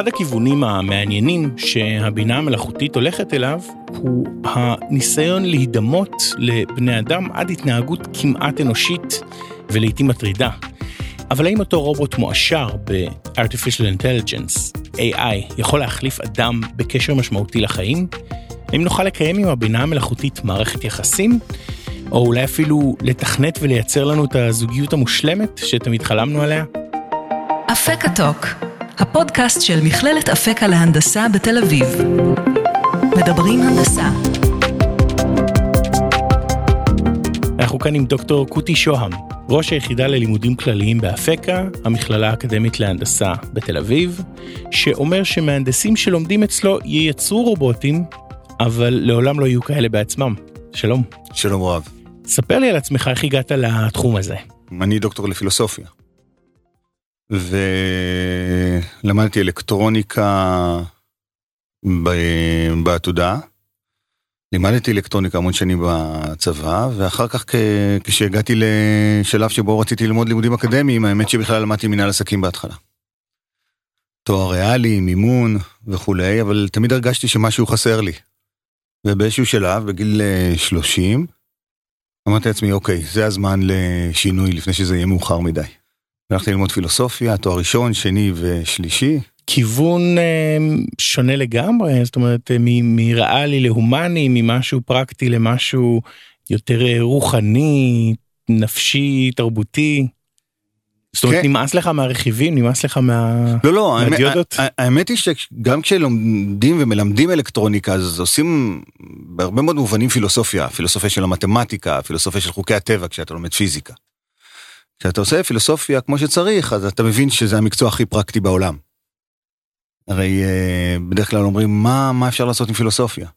אחד הכיוונים המעניינים שהבינה המלאכותית הולכת אליו הוא הניסיון להידמות לבני אדם עד התנהגות כמעט אנושית ולעיתים מטרידה. אבל האם אותו רובוט מואשר ב-artificial intelligence, AI, יכול להחליף אדם בקשר משמעותי לחיים? האם נוכל לקיים עם הבינה המלאכותית מערכת יחסים? או אולי אפילו לתכנת ולייצר לנו את הזוגיות המושלמת שתמיד חלמנו עליה? אפקה טוק, הפודקאסט של מכללת אפקה להנדסה בתל אביב. מדברים הנדסה. אנחנו כאן עם דוקטור קוטי שוהם, ראש היחידה ללימודים כלליים באפקה, המכללה האקדמית להנדסה בתל אביב, שאומר שמהנדסים שלומדים אצלו ייצרו רובוטים, אבל לעולם לא יהיו כאלה בעצמם. שלום. שלום רב. ספר לי על עצמך איך הגעת לתחום הזה. אני דוקטור לפילוסופיה. ולמדתי אלקטרוניקה בעתודה. לימדתי אלקטרוניקה המון שנים בצבא, ואחר כך כשהגעתי לשלב שבו רציתי ללמוד לימודים אקדמיים, האמת שבכלל למדתי מנהל עסקים בהתחלה. תואר ריאלי, מימון וכולי, אבל תמיד הרגשתי שמשהו חסר לי. ובאיזשהו שלב, בגיל 30, אמרתי לעצמי, אוקיי, זה הזמן לשינוי לפני שזה יהיה מאוחר מדי. הלכתי ללמוד פילוסופיה, תואר ראשון, שני ושלישי. כיוון אה, שונה לגמרי, זאת אומרת, אה, מריאלי להומני, ממשהו פרקטי למשהו יותר אה, רוחני, נפשי, תרבותי. זאת אומרת, כן. נמאס לך מהרכיבים, נמאס לך מה... לא, לא, מהדיודות? האמת היא שגם כשלומדים ומלמדים אלקטרוניקה, אז עושים בהרבה מאוד מובנים פילוסופיה, פילוסופיה של המתמטיקה, פילוסופיה של חוקי הטבע כשאתה לומד פיזיקה. כשאתה עושה פילוסופיה כמו שצריך, אז אתה מבין שזה המקצוע הכי פרקטי בעולם. הרי אה, בדרך כלל אומרים, מה, מה אפשר לעשות עם פילוסופיה?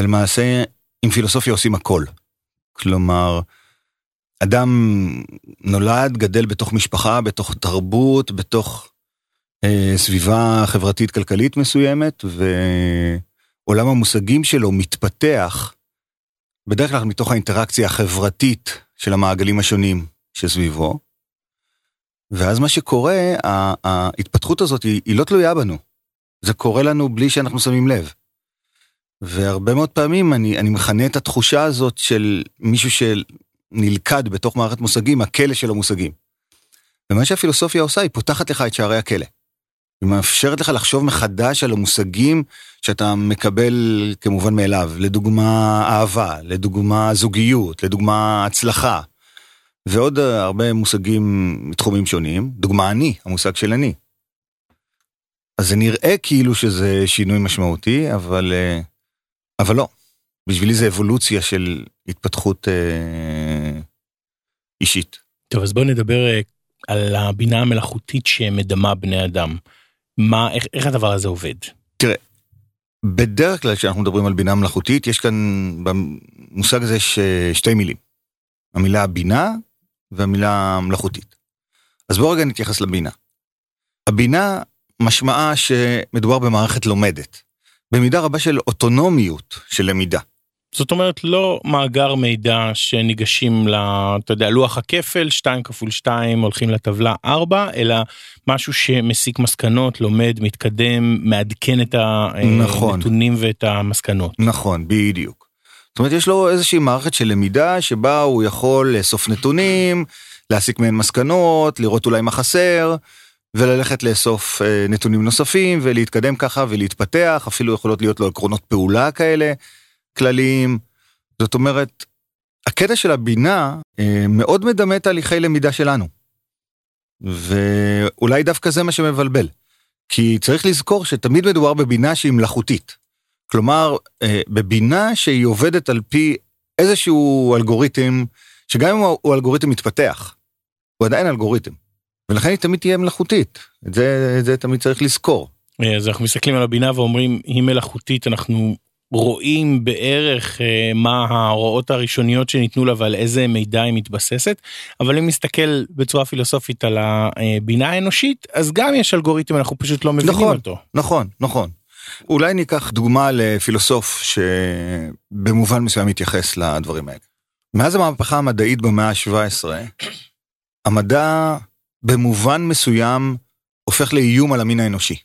ולמעשה, עם פילוסופיה עושים הכל. כלומר, אדם נולד, גדל בתוך משפחה, בתוך תרבות, בתוך אה, סביבה חברתית-כלכלית מסוימת, ועולם המושגים שלו מתפתח בדרך כלל מתוך האינטראקציה החברתית של המעגלים השונים שסביבו. ואז מה שקורה, ההתפתחות הזאת היא, היא לא תלויה בנו. זה קורה לנו בלי שאנחנו שמים לב. והרבה מאוד פעמים אני, אני מכנה את התחושה הזאת של מישהו שנלכד בתוך מערכת מושגים, הכלא של המושגים. ומה שהפילוסופיה עושה, היא פותחת לך את שערי הכלא. היא מאפשרת לך לחשוב מחדש על המושגים שאתה מקבל כמובן מאליו. לדוגמה אהבה, לדוגמה זוגיות, לדוגמה הצלחה. ועוד הרבה מושגים מתחומים שונים, דוגמה אני, המושג של אני. אז זה נראה כאילו שזה שינוי משמעותי, אבל, אה, אבל לא. בשבילי זה אבולוציה של התפתחות אה, אישית. טוב, אז בוא נדבר אה, על הבינה המלאכותית שמדמה בני אדם. מה, איך, איך הדבר הזה עובד? תראה, בדרך כלל כשאנחנו מדברים על בינה מלאכותית, יש כאן במושג הזה ש... שתי מילים. המילה בינה והמילה מלאכותית. אז בואו רגע נתייחס לבינה. הבינה משמעה שמדובר במערכת לומדת, במידה רבה של אוטונומיות של למידה. זאת אומרת לא מאגר מידע שניגשים ל... אתה יודע, לוח הכפל 2 כפול 2 הולכים לטבלה 4 אלא משהו שמסיק מסקנות לומד מתקדם מעדכן את נכון. הנתונים ואת המסקנות. נכון בדיוק. זאת אומרת, יש לו איזושהי מערכת של למידה שבה הוא יכול לאסוף נתונים, להסיק מהן מסקנות, לראות אולי מה חסר, וללכת לאסוף אה, נתונים נוספים ולהתקדם ככה ולהתפתח, אפילו יכולות להיות לו עקרונות פעולה כאלה כלליים. זאת אומרת, הקטע של הבינה אה, מאוד מדמה תהליכי למידה שלנו. ואולי דווקא זה מה שמבלבל. כי צריך לזכור שתמיד מדובר בבינה שהיא מלאכותית. כלומר, אה, בבינה שהיא עובדת על פי איזשהו אלגוריתם, שגם אם הוא אלגוריתם מתפתח, הוא עדיין אלגוריתם. ולכן היא תמיד תהיה מלאכותית, את זה, את זה תמיד צריך לזכור. אה, אז אנחנו מסתכלים על הבינה ואומרים, היא מלאכותית, אנחנו רואים בערך אה, מה ההוראות הראשוניות שניתנו לה ועל איזה מידע היא מתבססת, אבל אם נסתכל בצורה פילוסופית על הבינה האנושית, אז גם יש אלגוריתם, אנחנו פשוט לא מבינים נכון, אותו. נכון, נכון. אולי ניקח דוגמה לפילוסוף שבמובן מסוים מתייחס לדברים האלה. מאז המהפכה המדעית במאה ה-17, המדע במובן מסוים הופך לאיום על המין האנושי.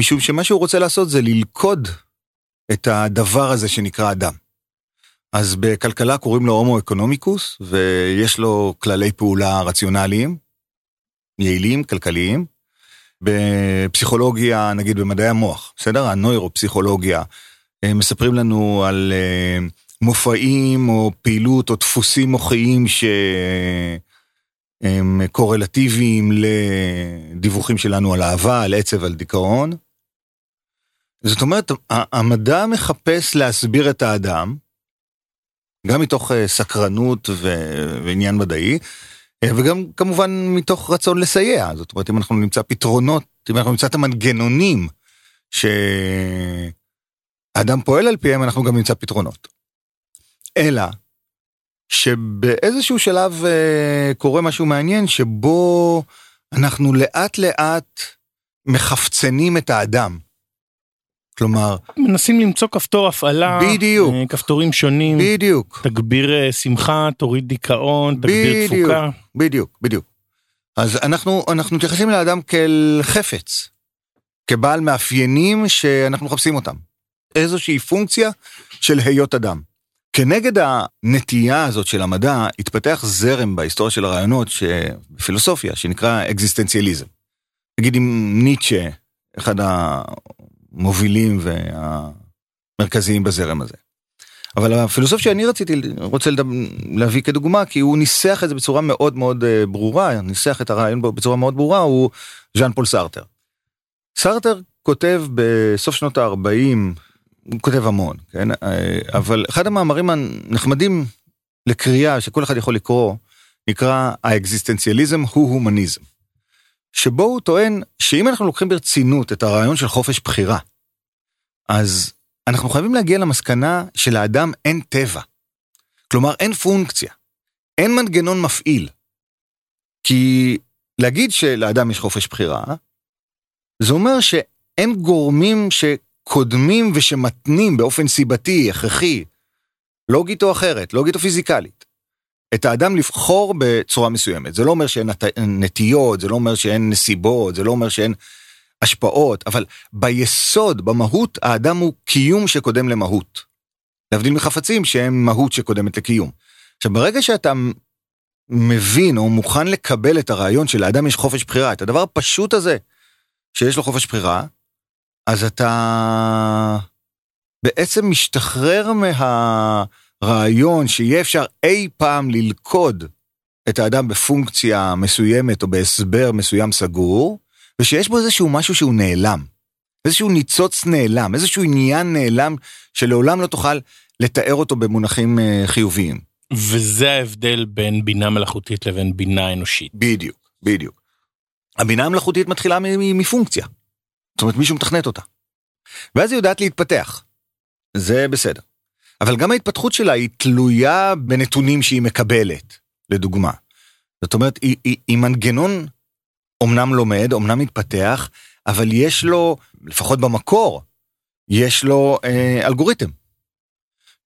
משום שמה שהוא רוצה לעשות זה ללכוד את הדבר הזה שנקרא אדם. אז בכלכלה קוראים לו הומו אקונומיקוס, ויש לו כללי פעולה רציונליים, יעילים, כלכליים. בפסיכולוגיה, נגיד במדעי המוח, בסדר? הנוירופסיכולוגיה, מספרים לנו על אה, מופעים או פעילות או דפוסים מוחיים שהם קורלטיביים לדיווחים שלנו על אהבה, על עצב, על דיכאון. זאת אומרת, המדע מחפש להסביר את האדם, גם מתוך אה, סקרנות ועניין מדעי, אה, וגם כמובן מתוך רצון לסייע, זאת אומרת אם אנחנו נמצא פתרונות, אם אנחנו נמצא את המנגנונים שאדם פועל על פיהם, אנחנו גם נמצא פתרונות. אלא שבאיזשהו שלב אה, קורה משהו מעניין שבו אנחנו לאט לאט מחפצנים את האדם. כלומר מנסים למצוא כפתור הפעלה בדיוק אה, כפתורים שונים בדיוק תגביר שמחה תוריד דיכאון תגביר בדיוק, תפוקה בדיוק בדיוק. אז אנחנו אנחנו מתייחסים לאדם כאל חפץ כבעל מאפיינים שאנחנו מחפשים אותם. איזושהי פונקציה של היות אדם. כנגד הנטייה הזאת של המדע התפתח זרם בהיסטוריה של הרעיונות בפילוסופיה שנקרא אקזיסטנציאליזם. נגיד עם ניטשה אחד המובילים והמרכזיים בזרם הזה. אבל הפילוסוף שאני רציתי רוצה להביא כדוגמה כי הוא ניסח את זה בצורה מאוד מאוד אה, ברורה ניסח את הרעיון בצורה מאוד ברורה הוא ז'אן פול סארטר. סארטר כותב בסוף שנות ה-40 הוא כותב המון כן אה, אבל אחד המאמרים הנחמדים לקריאה שכל אחד יכול לקרוא נקרא האקזיסטנציאליזם הוא הומניזם. שבו הוא טוען שאם אנחנו לוקחים ברצינות את הרעיון של חופש בחירה, אז אנחנו חייבים להגיע למסקנה שלאדם אין טבע. כלומר, אין פונקציה, אין מנגנון מפעיל. כי להגיד שלאדם יש חופש בחירה, זה אומר שאין גורמים שקודמים ושמתנים באופן סיבתי, הכרחי, לוגית או אחרת, לוגית או פיזיקלית, את האדם לבחור בצורה מסוימת. זה לא אומר שאין נטיות, זה לא אומר שאין נסיבות, זה לא אומר שאין השפעות, אבל ביסוד, במהות, האדם הוא קיום שקודם למהות. להבדיל מחפצים שהם מהות שקודמת לקיום. עכשיו, ברגע שאתה מבין או מוכן לקבל את הרעיון שלאדם יש חופש בחירה, את הדבר הפשוט הזה, שיש לו חופש בחירה, אז אתה בעצם משתחרר מהרעיון שיהיה אפשר אי פעם ללכוד את האדם בפונקציה מסוימת או בהסבר מסוים סגור, ושיש בו איזשהו משהו שהוא נעלם. איזשהו ניצוץ נעלם, איזשהו עניין נעלם שלעולם לא תוכל לתאר אותו במונחים אה, חיוביים. וזה ההבדל בין בינה מלאכותית לבין בינה אנושית. בדיוק, בדיוק. הבינה המלאכותית מתחילה מפונקציה. זאת אומרת מישהו מתכנת אותה. ואז היא יודעת להתפתח. זה בסדר. אבל גם ההתפתחות שלה היא תלויה בנתונים שהיא מקבלת, לדוגמה. זאת אומרת, היא, היא, היא מנגנון אומנם לומד, אומנם מתפתח, אבל יש לו, לפחות במקור, יש לו אה, אלגוריתם.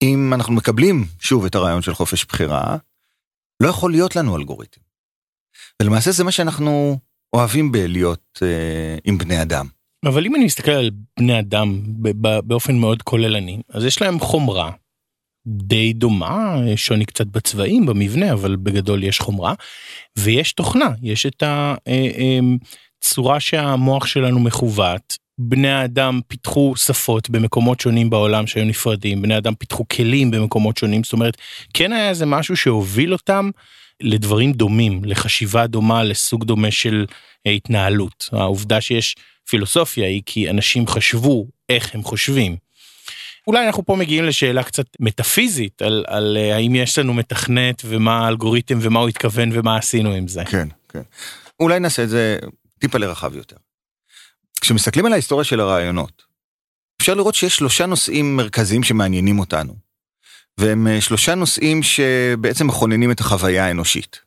אם אנחנו מקבלים שוב את הרעיון של חופש בחירה, לא יכול להיות לנו אלגוריתם. ולמעשה זה מה שאנחנו אוהבים בלהיות אה, עם בני אדם. אבל אם אני מסתכל על בני אדם באופן מאוד כוללני, אז יש להם חומרה די דומה, שוני קצת בצבעים, במבנה, אבל בגדול יש חומרה, ויש תוכנה, יש את הצורה אה, אה, שהמוח שלנו מכוות. בני האדם פיתחו שפות במקומות שונים בעולם שהיו נפרדים, בני אדם פיתחו כלים במקומות שונים, זאת אומרת, כן היה איזה משהו שהוביל אותם לדברים דומים, לחשיבה דומה, לסוג דומה של אה, התנהלות. העובדה שיש פילוסופיה היא כי אנשים חשבו איך הם חושבים. אולי אנחנו פה מגיעים לשאלה קצת מטאפיזית על, על אה, האם יש לנו מתכנת ומה האלגוריתם ומה הוא התכוון ומה עשינו עם זה. כן, כן. אולי נעשה את זה טיפה לרחב יותר. כשמסתכלים על ההיסטוריה של הרעיונות, אפשר לראות שיש שלושה נושאים מרכזיים שמעניינים אותנו. והם אה, שלושה נושאים שבעצם מכוננים את החוויה האנושית.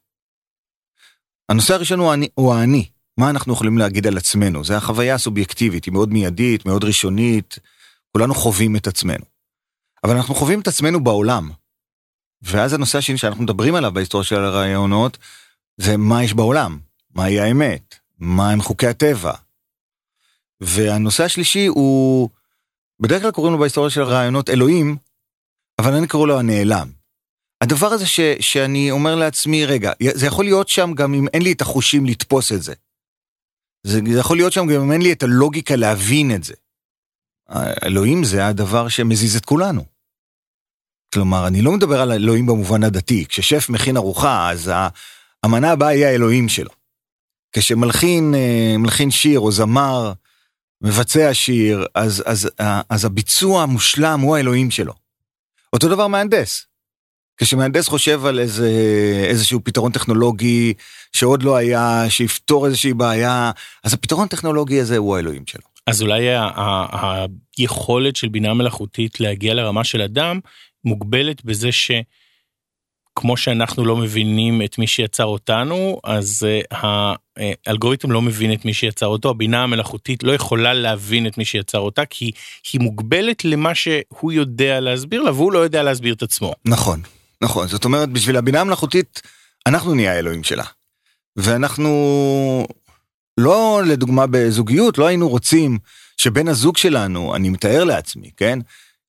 הנושא הראשון הוא האני, מה אנחנו יכולים להגיד על עצמנו, זה החוויה הסובייקטיבית, היא מאוד מיידית, מאוד ראשונית, כולנו חווים את עצמנו. אבל אנחנו חווים את עצמנו בעולם. ואז הנושא השני שאנחנו מדברים עליו בהיסטוריה של הרעיונות, זה מה יש בעולם, מהי האמת, מהם חוקי הטבע. והנושא השלישי הוא, בדרך כלל קוראים לו בהיסטוריה של הרעיונות אלוהים, אבל אני קורא לו הנעלם. הדבר הזה ש, שאני אומר לעצמי, רגע, זה יכול להיות שם גם אם אין לי את החושים לתפוס את זה. זה יכול להיות שם גם אם אין לי את הלוגיקה להבין את זה. אלוהים זה הדבר שמזיז את כולנו. כלומר, אני לא מדבר על אלוהים במובן הדתי. כששף מכין ארוחה, אז המנה הבאה היא האלוהים שלו. כשמלחין אה, מלחין שיר או זמר, מבצע שיר, אז, אז, אז הביצוע המושלם הוא האלוהים שלו. אותו דבר מהנדס. כשמהנדס חושב על איזה, איזשהו פתרון טכנולוגי שעוד לא היה, שיפתור איזושהי בעיה, אז הפתרון הטכנולוגי הזה הוא האלוהים שלו. אז אולי היכולת של בינה מלאכותית להגיע לרמה של אדם מוגבלת בזה שכמו שאנחנו לא מבינים את מי שיצר אותנו, אז אה, האלגוריתם לא מבין את מי שיצר אותו, הבינה המלאכותית לא יכולה להבין את מי שיצר אותה, כי היא מוגבלת למה שהוא יודע להסביר לה, והוא לא יודע להסביר את עצמו. נכון, נכון. זאת אומרת, בשביל הבינה המלאכותית, אנחנו נהיה האלוהים שלה. ואנחנו, לא לדוגמה בזוגיות, לא היינו רוצים שבן הזוג שלנו, אני מתאר לעצמי, כן?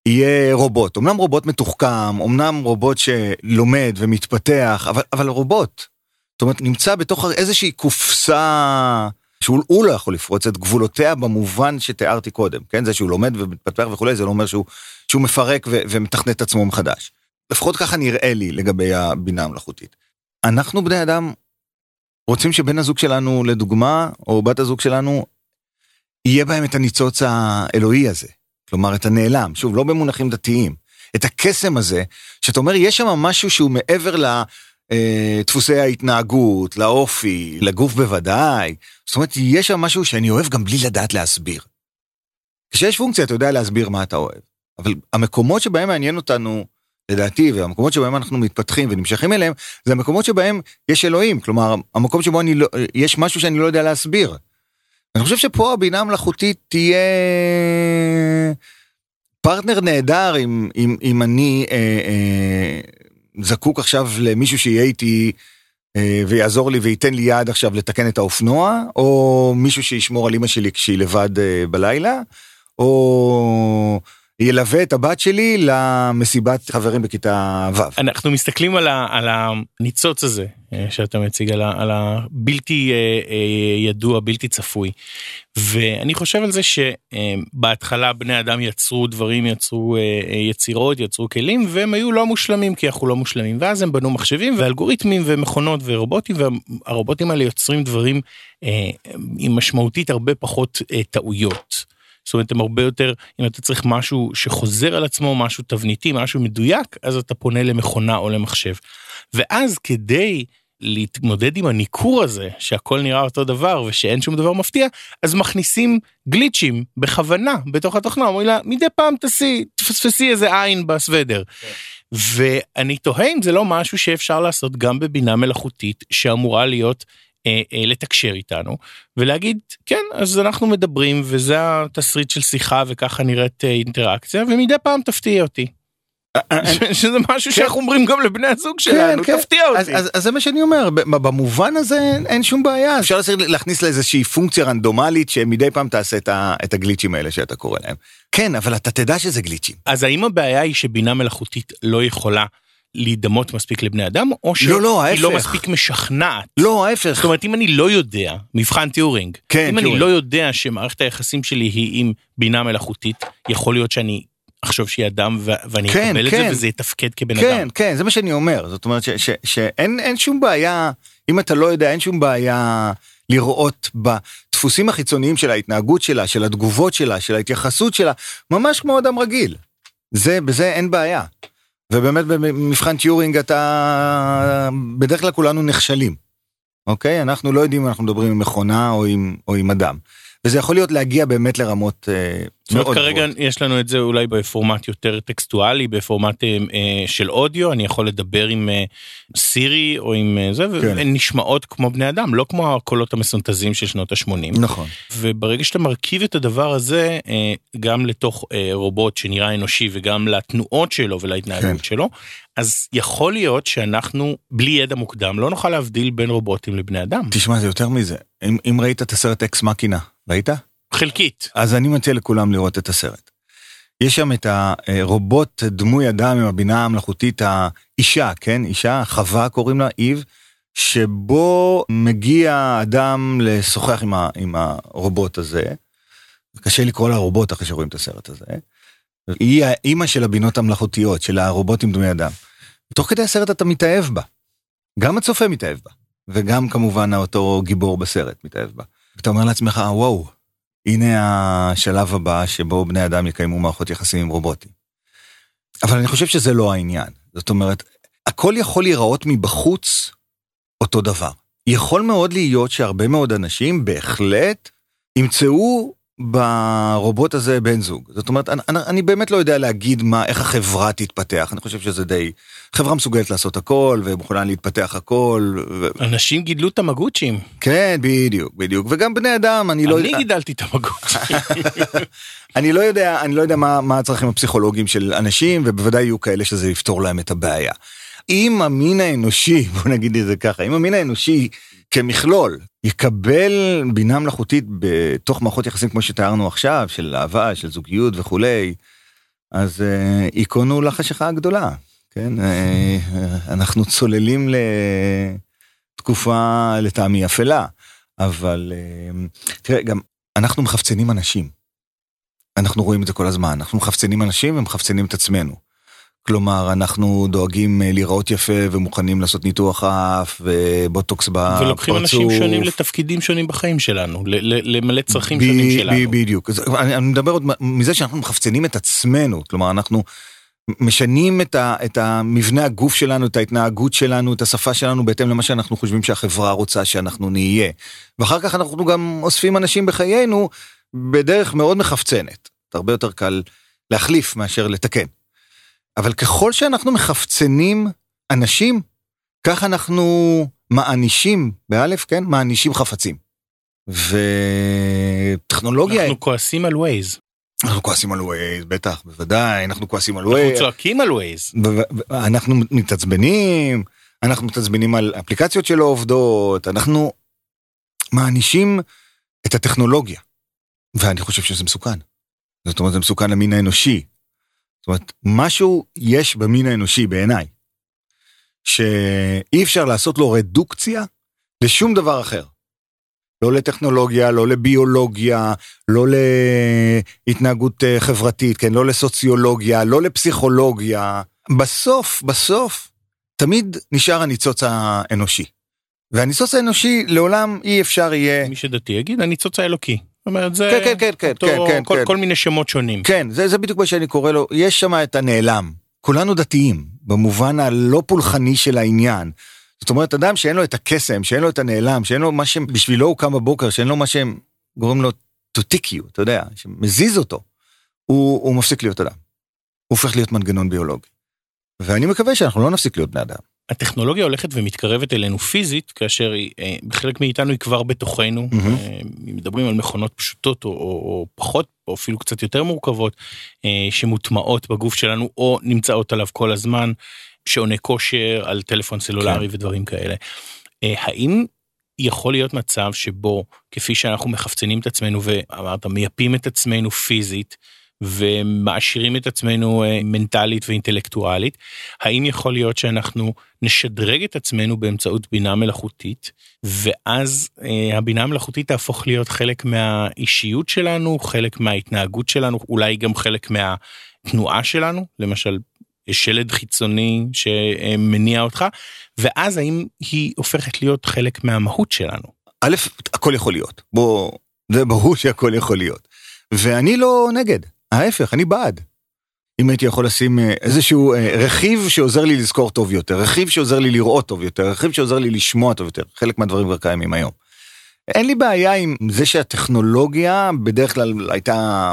יהיה רובוט. אמנם רובוט מתוחכם, אמנם רובוט שלומד ומתפתח, אבל, אבל רובוט. זאת אומרת, נמצא בתוך איזושהי קופסה שהוא לא יכול לפרוץ את גבולותיה במובן שתיארתי קודם, כן? זה שהוא לומד ומתפתח וכולי, זה לא אומר שהוא, שהוא מפרק ו, ומתכנת עצמו מחדש. לפחות ככה נראה לי לגבי הבינה המלאכותית. אנחנו בני אדם רוצים שבן הזוג שלנו, לדוגמה, או בת הזוג שלנו, יהיה בהם את הניצוץ האלוהי הזה. כלומר, את הנעלם, שוב, לא במונחים דתיים. את הקסם הזה, שאתה אומר, יש שם משהו שהוא מעבר לדפוסי אה, ההתנהגות, לאופי, לגוף בוודאי. זאת אומרת, יש שם משהו שאני אוהב גם בלי לדעת להסביר. כשיש פונקציה, אתה יודע להסביר מה אתה אוהב. אבל המקומות שבהם מעניין אותנו, לדעתי, והמקומות שבהם אנחנו מתפתחים ונמשכים אליהם, זה המקומות שבהם יש אלוהים. כלומר, המקום שבו אני לא, יש משהו שאני לא יודע להסביר. אני חושב שפה הבינה המלאכותית תהיה פרטנר נהדר אם, אם, אם אני אה, אה, זקוק עכשיו למישהו שיהיה איתי אה, ויעזור לי וייתן לי יד עכשיו לתקן את האופנוע, או מישהו שישמור על אמא שלי כשהיא לבד אה, בלילה, או... ילווה את הבת שלי למסיבת חברים בכיתה ו'. אנחנו מסתכלים על, ה, על הניצוץ הזה אה, שאתה מציג, על, ה, על הבלתי אה, אה, ידוע, בלתי צפוי. ואני חושב על זה שבהתחלה בני אדם יצרו דברים, יצרו יצירות, יצרו כלים, והם היו לא מושלמים כי אנחנו לא מושלמים. ואז הם בנו מחשבים ואלגוריתמים ומכונות ורובוטים, והרובוטים האלה יוצרים דברים עם משמעותית הרבה פחות טעויות. זאת אומרת, הם הרבה יותר, אם אתה צריך משהו שחוזר על עצמו, משהו תבניתי, משהו מדויק, אז אתה פונה למכונה או למחשב. ואז כדי להתמודד עם הניכור הזה, שהכל נראה אותו דבר ושאין שום דבר מפתיע, אז מכניסים גליצ'ים בכוונה בתוך התוכנה, אומרים לה, מדי פעם תעשי, תפספסי איזה עין בסוודר. ואני תוהה אם זה לא משהו שאפשר לעשות גם בבינה מלאכותית שאמורה להיות אה, אה, לתקשר איתנו ולהגיד כן אז אנחנו מדברים וזה התסריט של שיחה וככה נראית אה, אינטראקציה ומדי פעם תפתיע אותי. שזה משהו כן. שאנחנו אומרים גם לבני הזוג כן, שלנו, כן. תפתיע אותי. אז זה מה שאני אומר, במובן הזה אין שום בעיה, אפשר להכניס לאיזושהי פונקציה רנדומלית שמדי פעם תעשה את הגליצ'ים האלה שאתה קורא להם. כן, אבל אתה תדע שזה גליצ'ים. אז האם הבעיה היא שבינה מלאכותית לא יכולה להידמות מספיק לבני אדם, או שהיא לא, לא, לא מספיק משכנעת. לא, ההפך. זאת אומרת, אם אני לא יודע, מבחן טיורינג, כן, אם טיורינג. אני לא יודע שמערכת היחסים שלי היא עם בינה מלאכותית, יכול להיות שאני אחשוב שהיא אדם ו- ואני כן, אקבל כן. את זה וזה יתפקד כבן כן, אדם. כן, כן, זה מה שאני אומר. זאת אומרת שאין שום בעיה, אם אתה לא יודע, אין שום בעיה לראות בדפוסים החיצוניים של ההתנהגות שלה, של התגובות שלה, של ההתייחסות שלה, ממש כמו אדם רגיל. זה, בזה אין בעיה. ובאמת במבחן טיורינג אתה, בדרך כלל כולנו נכשלים, אוקיי? אנחנו לא יודעים אם אנחנו מדברים עם מכונה או עם, או עם אדם. וזה יכול להיות להגיע באמת לרמות אה, זאת אומרת, כרגע גבוהות. יש לנו את זה אולי בפורמט יותר טקסטואלי, בפורמט אה, אה, של אודיו, אני יכול לדבר עם אה, סירי או עם אה, זה, כן. והן נשמעות כמו בני אדם, לא כמו הקולות המסונטזים של שנות ה-80. נכון. וברגע שאתה מרכיב את הדבר הזה, אה, גם לתוך אה, רובוט שנראה אנושי וגם לתנועות שלו ולהתנהגות כן. שלו, אז יכול להיות שאנחנו בלי ידע מוקדם לא נוכל להבדיל בין רובוטים לבני אדם. תשמע זה יותר מזה אם, אם ראית את הסרט אקס מקינה ראית? חלקית. אז אני מציע לכולם לראות את הסרט. יש שם את הרובוט דמוי אדם עם הבינה המלאכותית, האישה, כן? אישה, חווה קוראים לה, איב, שבו מגיע אדם לשוחח עם, ה, עם הרובוט הזה. קשה לקרוא לה רובוט אחרי שרואים את הסרט הזה. היא האימא של הבינות המלאכותיות, של הרובוטים דמוי אדם. תוך כדי הסרט אתה מתאהב בה. גם הצופה מתאהב בה, וגם כמובן אותו גיבור בסרט מתאהב בה. אתה אומר לעצמך, וואו, הנה השלב הבא שבו בני אדם יקיימו מערכות יחסים עם רובוטים. אבל אני חושב שזה לא העניין. זאת אומרת, הכל יכול להיראות מבחוץ אותו דבר. יכול מאוד להיות שהרבה מאוד אנשים בהחלט ימצאו ברובוט הזה בן זוג. זאת אומרת, אני, אני באמת לא יודע להגיד מה, איך החברה תתפתח, אני חושב שזה די... חברה מסוגלת לעשות הכל, ומוכנה להתפתח הכל. ו... אנשים גידלו תמגוצ'ים. כן, בדיוק, בדיוק. וגם בני אדם, אני לא... אני גידלתי תמגוצ'ים. אני לא יודע, אני לא יודע מה, מה הצרכים הפסיכולוגיים של אנשים, ובוודאי יהיו כאלה שזה יפתור להם את הבעיה. אם המין האנושי, בוא נגיד את זה ככה, אם המין האנושי כמכלול יקבל בינה מלאכותית בתוך מערכות יחסים כמו שתיארנו עכשיו, של אהבה, של זוגיות וכולי, אז אה, ייכונו לחשיכה הגדולה, כן? אה, אנחנו צוללים לתקופה לטעמי אפלה, אבל אה, תראה, גם אנחנו מחפצנים אנשים. אנחנו רואים את זה כל הזמן, אנחנו מחפצנים אנשים ומחפצנים את עצמנו. כלומר, אנחנו דואגים אה, להיראות יפה ומוכנים לעשות ניתוח אף ובוטוקס בפרצוף. ולוקחים אנשים שונים לתפקידים שונים בחיים שלנו, למלא צרכים ב- שונים שלנו. בדיוק. אני, אני מדבר עוד מזה שאנחנו מחפצנים את עצמנו, כלומר, אנחנו משנים את, ה, את המבנה הגוף שלנו, את ההתנהגות שלנו, את השפה שלנו, בהתאם למה שאנחנו חושבים שהחברה רוצה שאנחנו נהיה. ואחר כך אנחנו גם אוספים אנשים בחיינו בדרך מאוד מחפצנת. הרבה יותר קל להחליף מאשר לתקן. אבל ככל שאנחנו מחפצנים אנשים, כך אנחנו מאנישים, באלף, כן? מאנישים חפצים. וטכנולוגיה... אנחנו כועסים על ווייז. אנחנו כועסים על ווייז, בטח, בוודאי, אנחנו כועסים על ווייז. אנחנו צועקים על ווייז. אנחנו מתעצבנים, אנחנו מתעצבנים על אפליקציות שלא עובדות, אנחנו מענישים את הטכנולוגיה. ואני חושב שזה מסוכן. זאת אומרת, זה מסוכן למין האנושי, זאת אומרת, משהו יש במין האנושי בעיניי, שאי אפשר לעשות לו רדוקציה לשום דבר אחר. לא לטכנולוגיה, לא לביולוגיה, לא להתנהגות אה, חברתית, כן, לא לסוציולוגיה, לא לפסיכולוגיה. בסוף, בסוף, תמיד נשאר הניצוץ האנושי. והניצוץ האנושי לעולם אי אפשר יהיה... מי שדתי יגיד הניצוץ האלוקי. אומרת זה כן, כן, כן, אותו, כן, כן, כל, כן. כל מיני שמות שונים. כן, זה, זה בדיוק מה שאני קורא לו, יש שם את הנעלם. כולנו דתיים, במובן הלא פולחני של העניין. זאת אומרת, אדם שאין לו את הקסם, שאין לו את הנעלם, שאין לו מה שבשבילו הוא קם בבוקר, שאין לו מה שהם גורם לו to tick you, אתה יודע, שמזיז אותו, הוא, הוא מפסיק להיות אדם. הוא הופך להיות מנגנון ביולוגי. ואני מקווה שאנחנו לא נפסיק להיות בני אדם. הטכנולוגיה הולכת ומתקרבת אלינו פיזית, כאשר אה, חלק מאיתנו היא כבר בתוכנו. Mm-hmm. מדברים על מכונות פשוטות או, או, או פחות, או אפילו קצת יותר מורכבות, אה, שמוטמעות בגוף שלנו או נמצאות עליו כל הזמן, שעוני כושר על טלפון סלולרי כן. ודברים כאלה. האם יכול להיות מצב שבו, כפי שאנחנו מחפצנים את עצמנו ואמרת, מייפים את עצמנו פיזית, ומעשירים את עצמנו אה, מנטלית ואינטלקטואלית, האם יכול להיות שאנחנו נשדרג את עצמנו באמצעות בינה מלאכותית, ואז אה, הבינה המלאכותית תהפוך להיות חלק מהאישיות שלנו, חלק מההתנהגות שלנו, אולי גם חלק מהתנועה שלנו, למשל שלד חיצוני שמניע אותך, ואז האם היא הופכת להיות חלק מהמהות שלנו? א', הכל יכול להיות, בוא, זה ברור שהכל יכול להיות. ואני לא נגד, ההפך, אני בעד. אם הייתי יכול לשים אה, איזשהו אה, רכיב שעוזר לי לזכור טוב יותר, רכיב שעוזר לי לראות טוב יותר, רכיב שעוזר לי לשמוע טוב יותר, חלק מהדברים כבר קיימים היום. אין לי בעיה עם זה שהטכנולוגיה בדרך כלל הייתה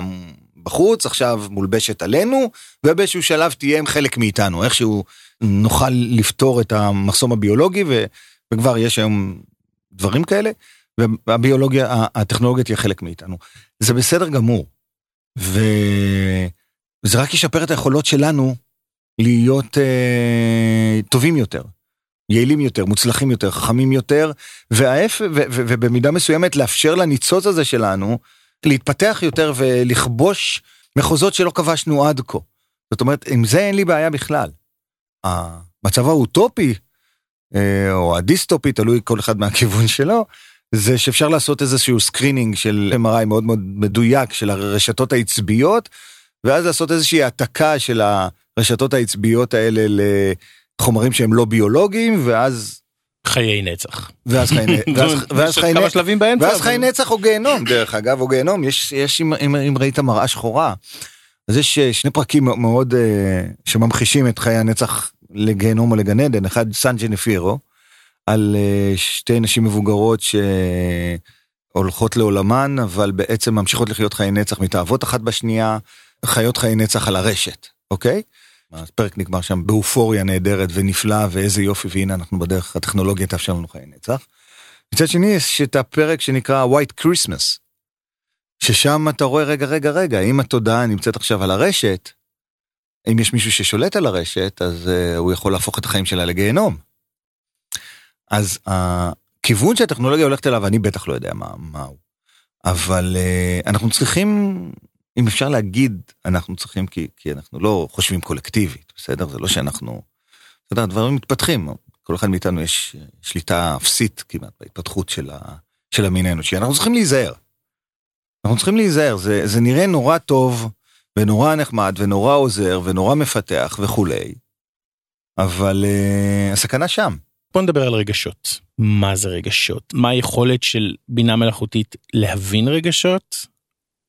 בחוץ, עכשיו מולבשת עלינו, ובאיזשהו שלב תהיה חלק מאיתנו, איכשהו נוכל לפתור את המחסום הביולוגי, ו, וכבר יש היום דברים כאלה, והביולוגיה, הטכנולוגיה תהיה חלק מאיתנו. זה בסדר גמור. וזה רק ישפר את היכולות שלנו להיות אה, טובים יותר, יעילים יותר, מוצלחים יותר, חכמים יותר, והאף, ו- ו- ובמידה מסוימת לאפשר לניצוץ הזה שלנו להתפתח יותר ולכבוש מחוזות שלא כבשנו עד כה. זאת אומרת, עם זה אין לי בעיה בכלל. המצב האוטופי, אה, או הדיסטופי, תלוי כל אחד מהכיוון שלו, זה שאפשר לעשות איזשהו screening של MRI מאוד מאוד מדויק של הרשתות העצביות, ואז לעשות איזושהי העתקה של הרשתות העצביות האלה לחומרים שהם לא ביולוגיים, ואז... חיי נצח. ואז חיי נצח. ואז חיי נצח. שלבים באמצע. ואז חיי נצח או גיהנום, דרך אגב, או גיהנום, יש, יש אם, אם, אם ראית מראה שחורה, אז יש אה, שני פרקים מאוד אה, שממחישים את חיי הנצח לגיהנום או לגן עדן, אחד סן ג'נפירו, על אה, שתי נשים מבוגרות שהולכות לעולמן, אבל בעצם ממשיכות לחיות חיי נצח, מתאהבות אחת בשנייה, חיות חיי נצח על הרשת, אוקיי? הפרק נגמר שם באופוריה נהדרת ונפלאה ואיזה יופי והנה אנחנו בדרך הטכנולוגיה תאפשר לנו חיי נצח. מצד שני יש את הפרק שנקרא White Christmas ששם אתה רואה רגע רגע רגע אם התודעה נמצאת עכשיו על הרשת אם יש מישהו ששולט על הרשת אז uh, הוא יכול להפוך את החיים שלה לגיהנום. אז הכיוון שהטכנולוגיה הולכת אליו אני בטח לא יודע מה, מה הוא. אבל uh, אנחנו צריכים אם אפשר להגיד אנחנו צריכים כי, כי אנחנו לא חושבים קולקטיבית בסדר זה לא שאנחנו. בסדר, הדברים מתפתחים כל אחד מאיתנו יש שליטה אפסית כמעט בהתפתחות של, ה, של המין האנושי אנחנו צריכים להיזהר. אנחנו צריכים להיזהר זה, זה נראה נורא טוב ונורא נחמד ונורא עוזר ונורא מפתח וכולי. אבל uh, הסכנה שם. בוא נדבר על רגשות. מה זה רגשות? מה היכולת של בינה מלאכותית להבין רגשות,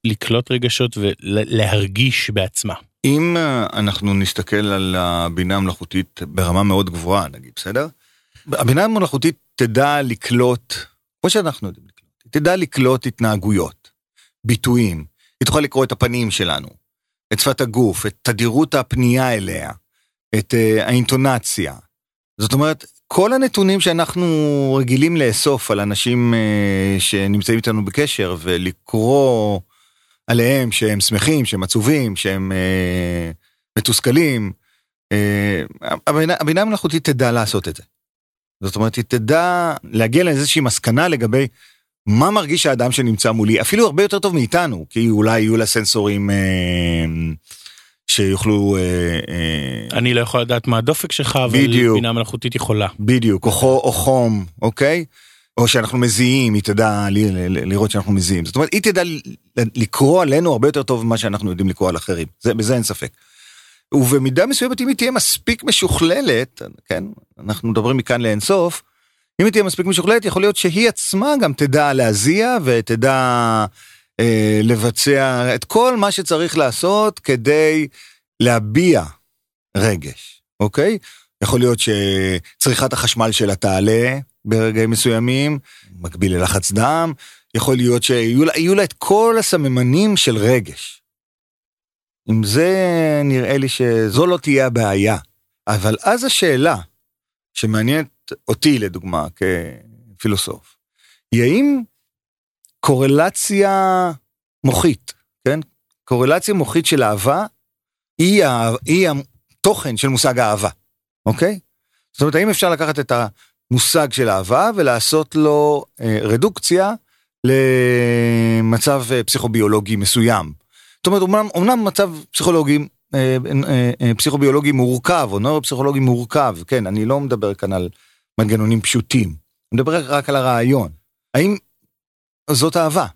לקלוט רגשות ולהרגיש בעצמה? אם uh, אנחנו נסתכל על הבינה המלאכותית ברמה מאוד גבוהה נגיד בסדר? הבינה המלאכותית תדע לקלוט, כמו שאנחנו יודעים לקלוט, תדע לקלוט התנהגויות, ביטויים, היא תוכל לקרוא את הפנים שלנו, את שפת הגוף, את תדירות הפנייה אליה, את uh, האינטונציה. זאת אומרת, כל הנתונים שאנחנו רגילים לאסוף על אנשים uh, שנמצאים איתנו בקשר ולקרוא עליהם שהם שמחים, שהם עצובים, שהם uh, מתוסכלים, הבינה, הבינה המלאכותית תדע לעשות את זה. זאת אומרת, היא תדע להגיע לאיזושהי מסקנה לגבי מה מרגיש האדם שנמצא מולי, אפילו הרבה יותר טוב מאיתנו, כי אולי יהיו לה סנסורים אה, שיוכלו... אה, אה, אני לא יכול לדעת מה הדופק שלך, אבל בינה מלאכותית יכולה. בדיוק, או, או חום, אוקיי? או שאנחנו מזיעים, היא תדע לראות שאנחנו מזיעים. זאת אומרת, היא תדע לקרוא עלינו הרבה יותר טוב ממה שאנחנו יודעים לקרוא על אחרים, זה, בזה אין ספק. ובמידה מסוימת אם היא תהיה מספיק משוכללת, כן, אנחנו מדברים מכאן לאינסוף, אם היא תהיה מספיק משוכללת, יכול להיות שהיא עצמה גם תדע להזיע ותדע אה, לבצע את כל מה שצריך לעשות כדי להביע רגש, אוקיי? יכול להיות שצריכת החשמל שלה תעלה ברגעים מסוימים, מקביל ללחץ דם, יכול להיות שיהיו לה, את כל הסממנים של רגש. עם זה נראה לי שזו לא תהיה הבעיה. אבל אז השאלה שמעניינת אותי לדוגמה כפילוסוף, היא האם קורלציה מוחית, כן? קורלציה מוחית של אהבה היא, היא התוכן של מושג האהבה, אוקיי? זאת אומרת, האם אפשר לקחת את המושג של אהבה ולעשות לו אה, רדוקציה למצב אה, פסיכוביולוגי מסוים? זאת אומרת, אמנם, אמנם מצב פסיכולוגי אה, אה, אה, פסיכוביולוגי מורכב או נוירו-פסיכולוגי מורכב, כן, אני לא מדבר כאן על מנגנונים פשוטים, אני מדבר רק על הרעיון. האם זאת אהבה,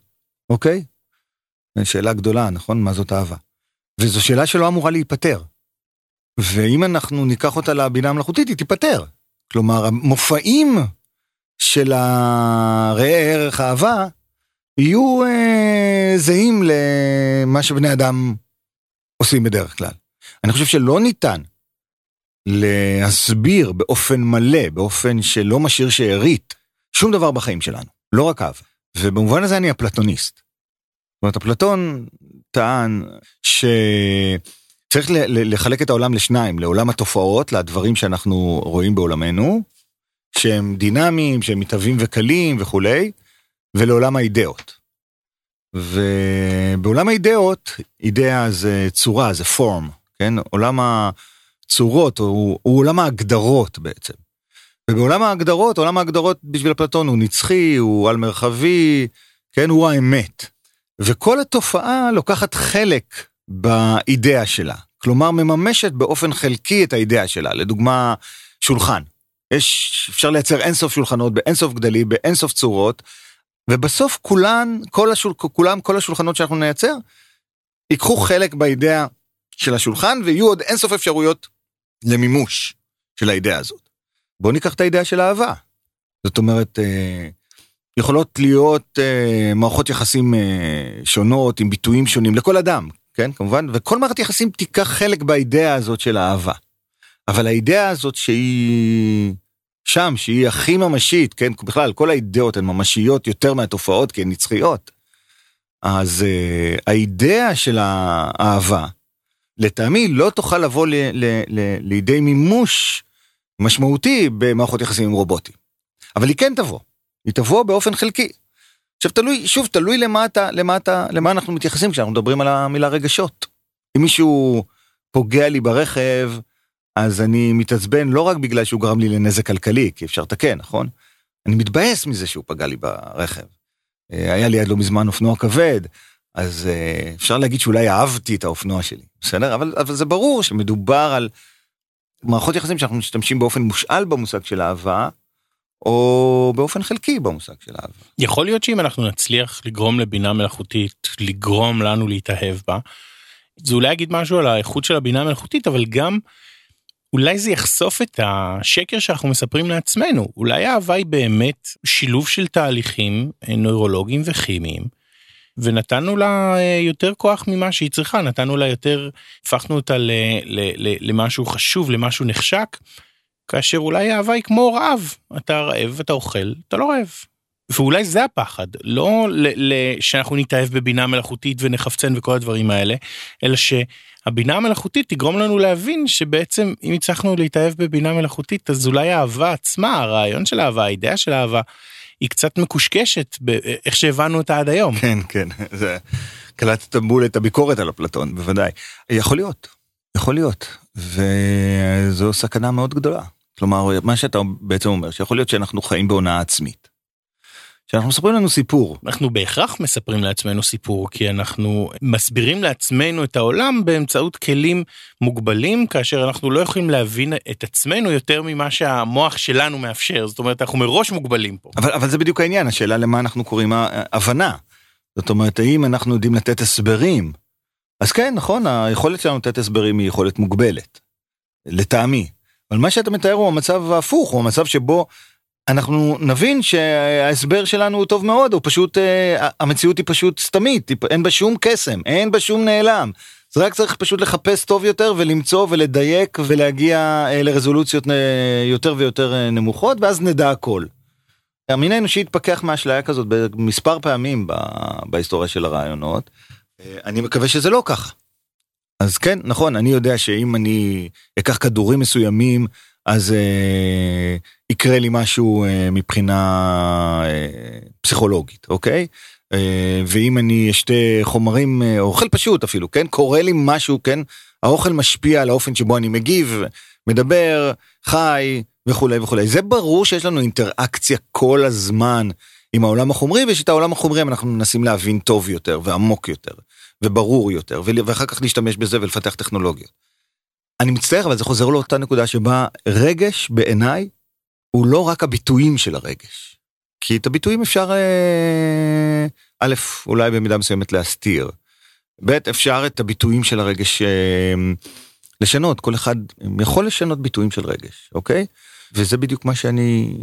אוקיי? שאלה גדולה, נכון? מה זאת אהבה? וזו שאלה שלא אמורה להיפתר. ואם אנחנו ניקח אותה לבינה המלאכותית, היא תיפתר. כלומר, המופעים של הראה ערך אהבה יהיו אה, זהים למה שבני אדם עושים בדרך כלל. אני חושב שלא ניתן להסביר באופן מלא, באופן שלא משאיר שארית, שום דבר בחיים שלנו, לא רק אהבה. ובמובן הזה אני אפלטוניסט. זאת אומרת, אפלטון טען שצריך לחלק את העולם לשניים, לעולם התופעות, לדברים שאנחנו רואים בעולמנו, שהם דינמיים, שהם מתהווים וקלים וכולי, ולעולם האידאות. ובעולם האידאות, אידאה זה צורה, זה פורם, כן? עולם הצורות הוא, הוא עולם ההגדרות בעצם. ובעולם ההגדרות, עולם ההגדרות בשביל אפלטון הוא נצחי, הוא על מרחבי, כן? הוא האמת. וכל התופעה לוקחת חלק באידאה שלה. כלומר, מממשת באופן חלקי את האידאה שלה. לדוגמה, שולחן. יש, אפשר לייצר אינסוף שולחנות באינסוף גדלים, באינסוף צורות, ובסוף כולן, כל השול, כולם, כל השולחנות שאנחנו נייצר, ייקחו חלק באידאה של השולחן, ויהיו עוד אינסוף אפשרויות למימוש של האידאה הזאת. בואו ניקח את האידאה של אהבה. זאת אומרת, אה, יכולות להיות אה, מערכות יחסים אה, שונות, עם ביטויים שונים, לכל אדם, כן, כמובן, וכל מערכת יחסים תיקח חלק באידאה הזאת של אהבה. אבל האידאה הזאת שהיא שם, שהיא הכי ממשית, כן, בכלל, כל האידאות הן ממשיות יותר מהתופעות, כי הן נצחיות. אז uh, האידאה של האהבה, לטעמי, לא תוכל לבוא ל, ל, ל, לידי מימוש משמעותי במערכות יחסים עם רובוטים. אבל היא כן תבוא, היא תבוא באופן חלקי. עכשיו תלוי, שוב, תלוי למה אתה, למה אתה, למה אנחנו מתייחסים כשאנחנו מדברים על המילה רגשות. אם מישהו פוגע לי ברכב, אז אני מתעצבן לא רק בגלל שהוא גרם לי לנזק כלכלי, כי אפשר לתקן, נכון? אני מתבאס מזה שהוא פגע לי ברכב. אה, היה לי עד לא מזמן אופנוע כבד, אז אה, אפשר להגיד שאולי אהבתי את האופנוע שלי, בסדר? אבל, אבל זה ברור שמדובר על מערכות יחסים שאנחנו משתמשים באופן מושאל במושג של אהבה, או באופן חלקי במושג של אהבה. יכול להיות שאם אנחנו נצליח לגרום לבינה מלאכותית, לגרום לנו להתאהב בה, זה אולי יגיד משהו על האיכות של הבינה המלאכותית, אבל גם אולי זה יחשוף את השקר שאנחנו מספרים לעצמנו. אולי האהבה היא באמת שילוב של תהליכים נוירולוגיים וכימיים, ונתנו לה אה, יותר כוח ממה שהיא צריכה, נתנו לה יותר, הפכנו אותה ל, ל, ל, למשהו חשוב, למשהו נחשק, כאשר אולי האהבה היא כמו רעב, אתה רעב, אתה אוכל, אתה לא רעב. ואולי זה הפחד, לא ל- ל- שאנחנו נתאהב בבינה מלאכותית ונחפצן וכל הדברים האלה, אלא שהבינה המלאכותית תגרום לנו להבין שבעצם אם הצלחנו להתאהב בבינה מלאכותית אז אולי האהבה עצמה, הרעיון של האהבה, האידאה של האהבה, היא קצת מקושקשת באיך שהבנו אותה עד היום. כן, כן, זה... קלטת בול את הביקורת על אפלטון, בוודאי. יכול להיות, יכול להיות, וזו סכנה מאוד גדולה. כלומר, מה שאתה בעצם אומר, שיכול להיות שאנחנו חיים בהונאה עצמית. שאנחנו מספרים לנו סיפור. אנחנו בהכרח מספרים לעצמנו סיפור, כי אנחנו מסבירים לעצמנו את העולם באמצעות כלים מוגבלים, כאשר אנחנו לא יכולים להבין את עצמנו יותר ממה שהמוח שלנו מאפשר. זאת אומרת, אנחנו מראש מוגבלים פה. אבל, אבל זה בדיוק העניין, השאלה למה אנחנו קוראים הבנה. זאת אומרת, האם אנחנו יודעים לתת הסברים? אז כן, נכון, היכולת שלנו לתת הסברים היא יכולת מוגבלת. לטעמי. אבל מה שאתה מתאר הוא המצב ההפוך, הוא המצב שבו אנחנו נבין שההסבר שלנו הוא טוב מאוד, הוא פשוט, אה, המציאות היא פשוט סתמית, אין בה שום קסם, אין בה שום נעלם. זה רק צריך פשוט לחפש טוב יותר ולמצוא ולדייק ולהגיע אה, לרזולוציות אה, יותר ויותר נמוכות, ואז נדע הכל. המין האנושי התפכח מאשליה כזאת במספר פעמים בהיסטוריה של הרעיונות. אני מקווה שזה לא ככה. אז כן, נכון, אני יודע שאם אני אקח כדורים מסוימים, אז אה, יקרה לי משהו אה, מבחינה אה, פסיכולוגית, אוקיי? אה, ואם אני אשתה חומרים, אה, אוכל פשוט אפילו, כן? קורה לי משהו, כן? האוכל משפיע על האופן שבו אני מגיב, מדבר, חי וכולי וכולי. זה ברור שיש לנו אינטראקציה כל הזמן עם העולם החומרי, ויש את העולם החומרי אנחנו מנסים להבין טוב יותר ועמוק יותר. וברור יותר, ואחר כך להשתמש בזה ולפתח טכנולוגיות. אני מצטער, אבל זה חוזר לאותה נקודה שבה רגש בעיניי הוא לא רק הביטויים של הרגש. כי את הביטויים אפשר, אה, א', אולי במידה מסוימת להסתיר. ב', אפשר את הביטויים של הרגש אה, לשנות, כל אחד יכול לשנות ביטויים של רגש, אוקיי? וזה בדיוק מה שאני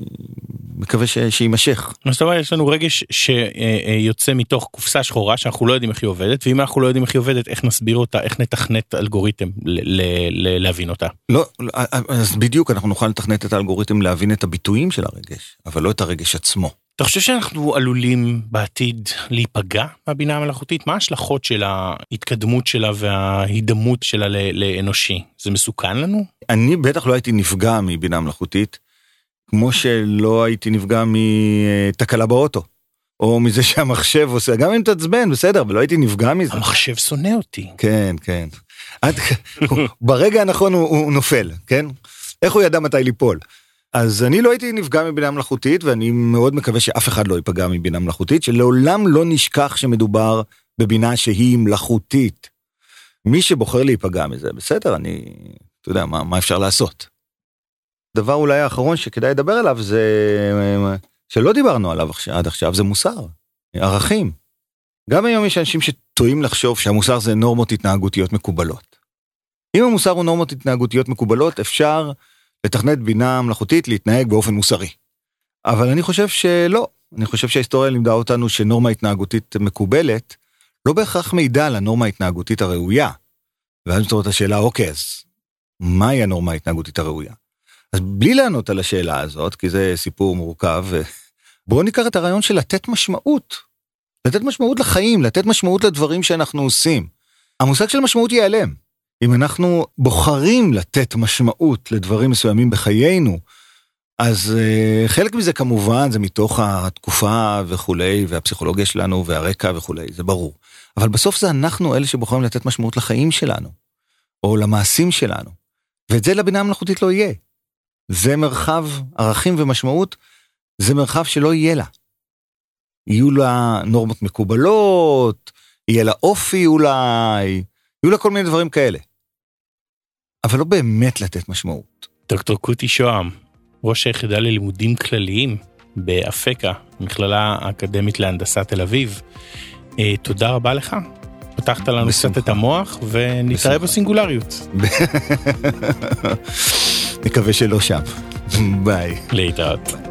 מקווה ש... שיימשך. זאת אומרת יש לנו רגש שיוצא מתוך קופסה שחורה שאנחנו לא יודעים איך היא עובדת ואם אנחנו לא יודעים איך היא עובדת איך נסביר אותה איך נתכנת אלגוריתם ל- ל- להבין אותה. לא אז בדיוק אנחנו נוכל לתכנת את האלגוריתם להבין את הביטויים של הרגש אבל לא את הרגש עצמו. אתה חושב שאנחנו עלולים בעתיד להיפגע מהבינה המלאכותית? מה ההשלכות של ההתקדמות שלה וההידמות שלה לאנושי? זה מסוכן לנו? אני בטח לא הייתי נפגע מבינה מלאכותית, כמו שלא הייתי נפגע מתקלה באוטו. או מזה שהמחשב עושה, גם אם תעצבן, בסדר, אבל לא הייתי נפגע מזה. המחשב שונא אותי. כן, כן. עד, ברגע הנכון הוא, הוא נופל, כן? איך הוא ידע מתי ליפול? אז אני לא הייתי נפגע מבינה מלאכותית, ואני מאוד מקווה שאף אחד לא ייפגע מבינה מלאכותית, שלעולם לא נשכח שמדובר בבינה שהיא מלאכותית. מי שבוחר להיפגע מזה, בסדר, אני, אתה יודע, מה, מה אפשר לעשות? דבר אולי האחרון שכדאי לדבר עליו זה, שלא דיברנו עליו עד עכשיו, זה מוסר, ערכים. גם היום יש אנשים שטועים לחשוב שהמוסר זה נורמות התנהגותיות מקובלות. אם המוסר הוא נורמות התנהגותיות מקובלות, אפשר לתכנת בינה מלאכותית להתנהג באופן מוסרי. אבל אני חושב שלא, אני חושב שההיסטוריה לימדה אותנו שנורמה התנהגותית מקובלת לא בהכרח מעידה על הנורמה ההתנהגותית הראויה. ואז מתעוררת השאלה, אוקיי, אז מהי הנורמה ההתנהגותית הראויה? אז בלי לענות על השאלה הזאת, כי זה סיפור מורכב, בואו ניקח את הרעיון של לתת משמעות. לתת משמעות לחיים, לתת משמעות לדברים שאנחנו עושים. המושג של משמעות ייעלם. אם אנחנו בוחרים לתת משמעות לדברים מסוימים בחיינו, אז uh, חלק מזה כמובן זה מתוך התקופה וכולי, והפסיכולוגיה שלנו והרקע וכולי, זה ברור. אבל בסוף זה אנחנו אלה שבוחרים לתת משמעות לחיים שלנו, או למעשים שלנו. ואת זה לבינה המלאכותית לא יהיה. זה מרחב ערכים ומשמעות, זה מרחב שלא יהיה לה. יהיו לה נורמות מקובלות, יהיה לה אופי אולי, יהיו לה כל מיני דברים כאלה. אבל לא באמת לתת משמעות. דוקטור קוטי שוהם, ראש היחידה ללימודים כלליים באפקה, מכללה האקדמית להנדסת תל אביב. אה, תודה רבה לך. פתחת לנו קצת את המוח ונתראה בסינגולריות. נקווה שלא שם. ביי. להתראות.